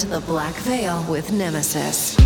Behind the Black Veil with Nemesis.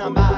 The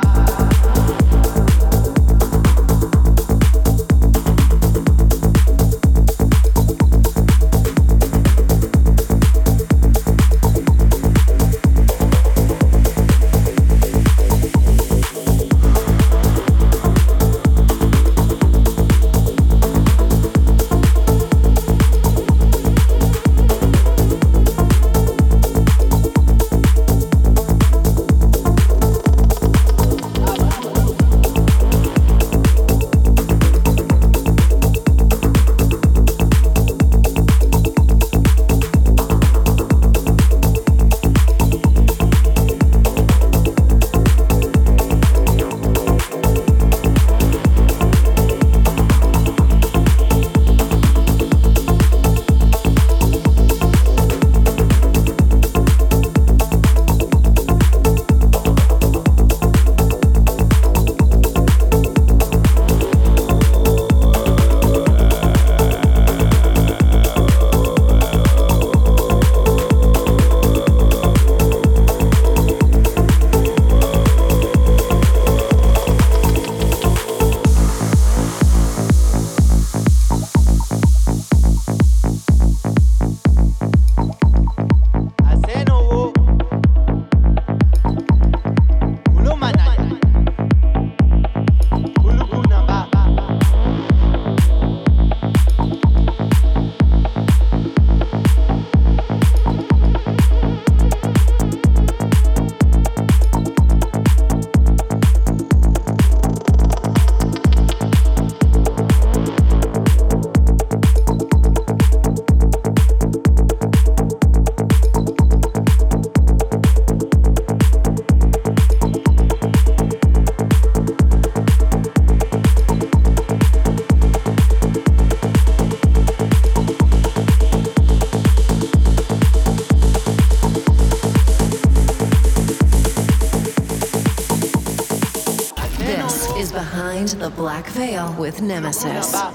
With Nemesis.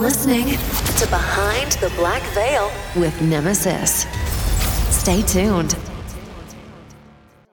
Listening to Behind the Black Veil with Nemesis. Stay tuned.